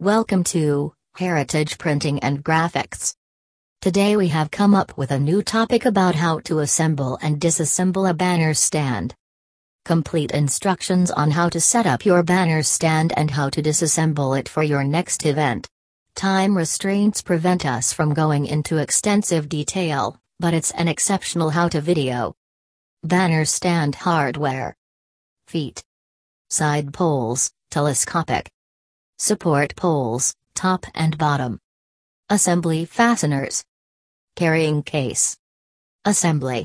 Welcome to Heritage Printing and Graphics. Today we have come up with a new topic about how to assemble and disassemble a banner stand. Complete instructions on how to set up your banner stand and how to disassemble it for your next event. Time restraints prevent us from going into extensive detail, but it's an exceptional how to video. Banner stand hardware. Feet. Side poles, telescopic. Support poles, top and bottom. Assembly fasteners. Carrying case. Assembly.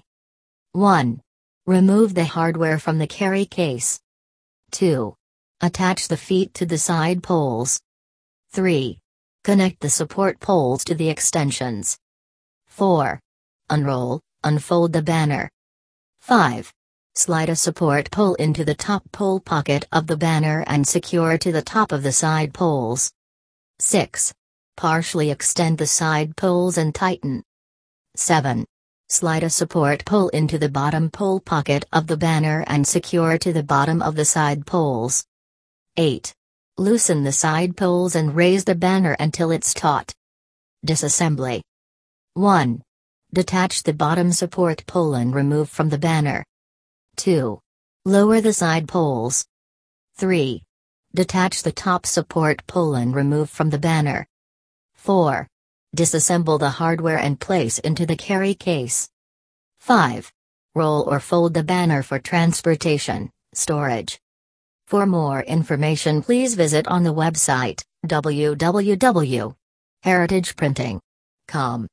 1. Remove the hardware from the carry case. 2. Attach the feet to the side poles. 3. Connect the support poles to the extensions. 4. Unroll, unfold the banner. 5. Slide a support pole into the top pole pocket of the banner and secure to the top of the side poles. 6. Partially extend the side poles and tighten. 7. Slide a support pole into the bottom pole pocket of the banner and secure to the bottom of the side poles. 8. Loosen the side poles and raise the banner until it's taut. Disassembly 1. Detach the bottom support pole and remove from the banner. 2. Lower the side poles. 3. Detach the top support pole and remove from the banner. 4. Disassemble the hardware and place into the carry case. 5. Roll or fold the banner for transportation, storage. For more information please visit on the website www.heritageprinting.com.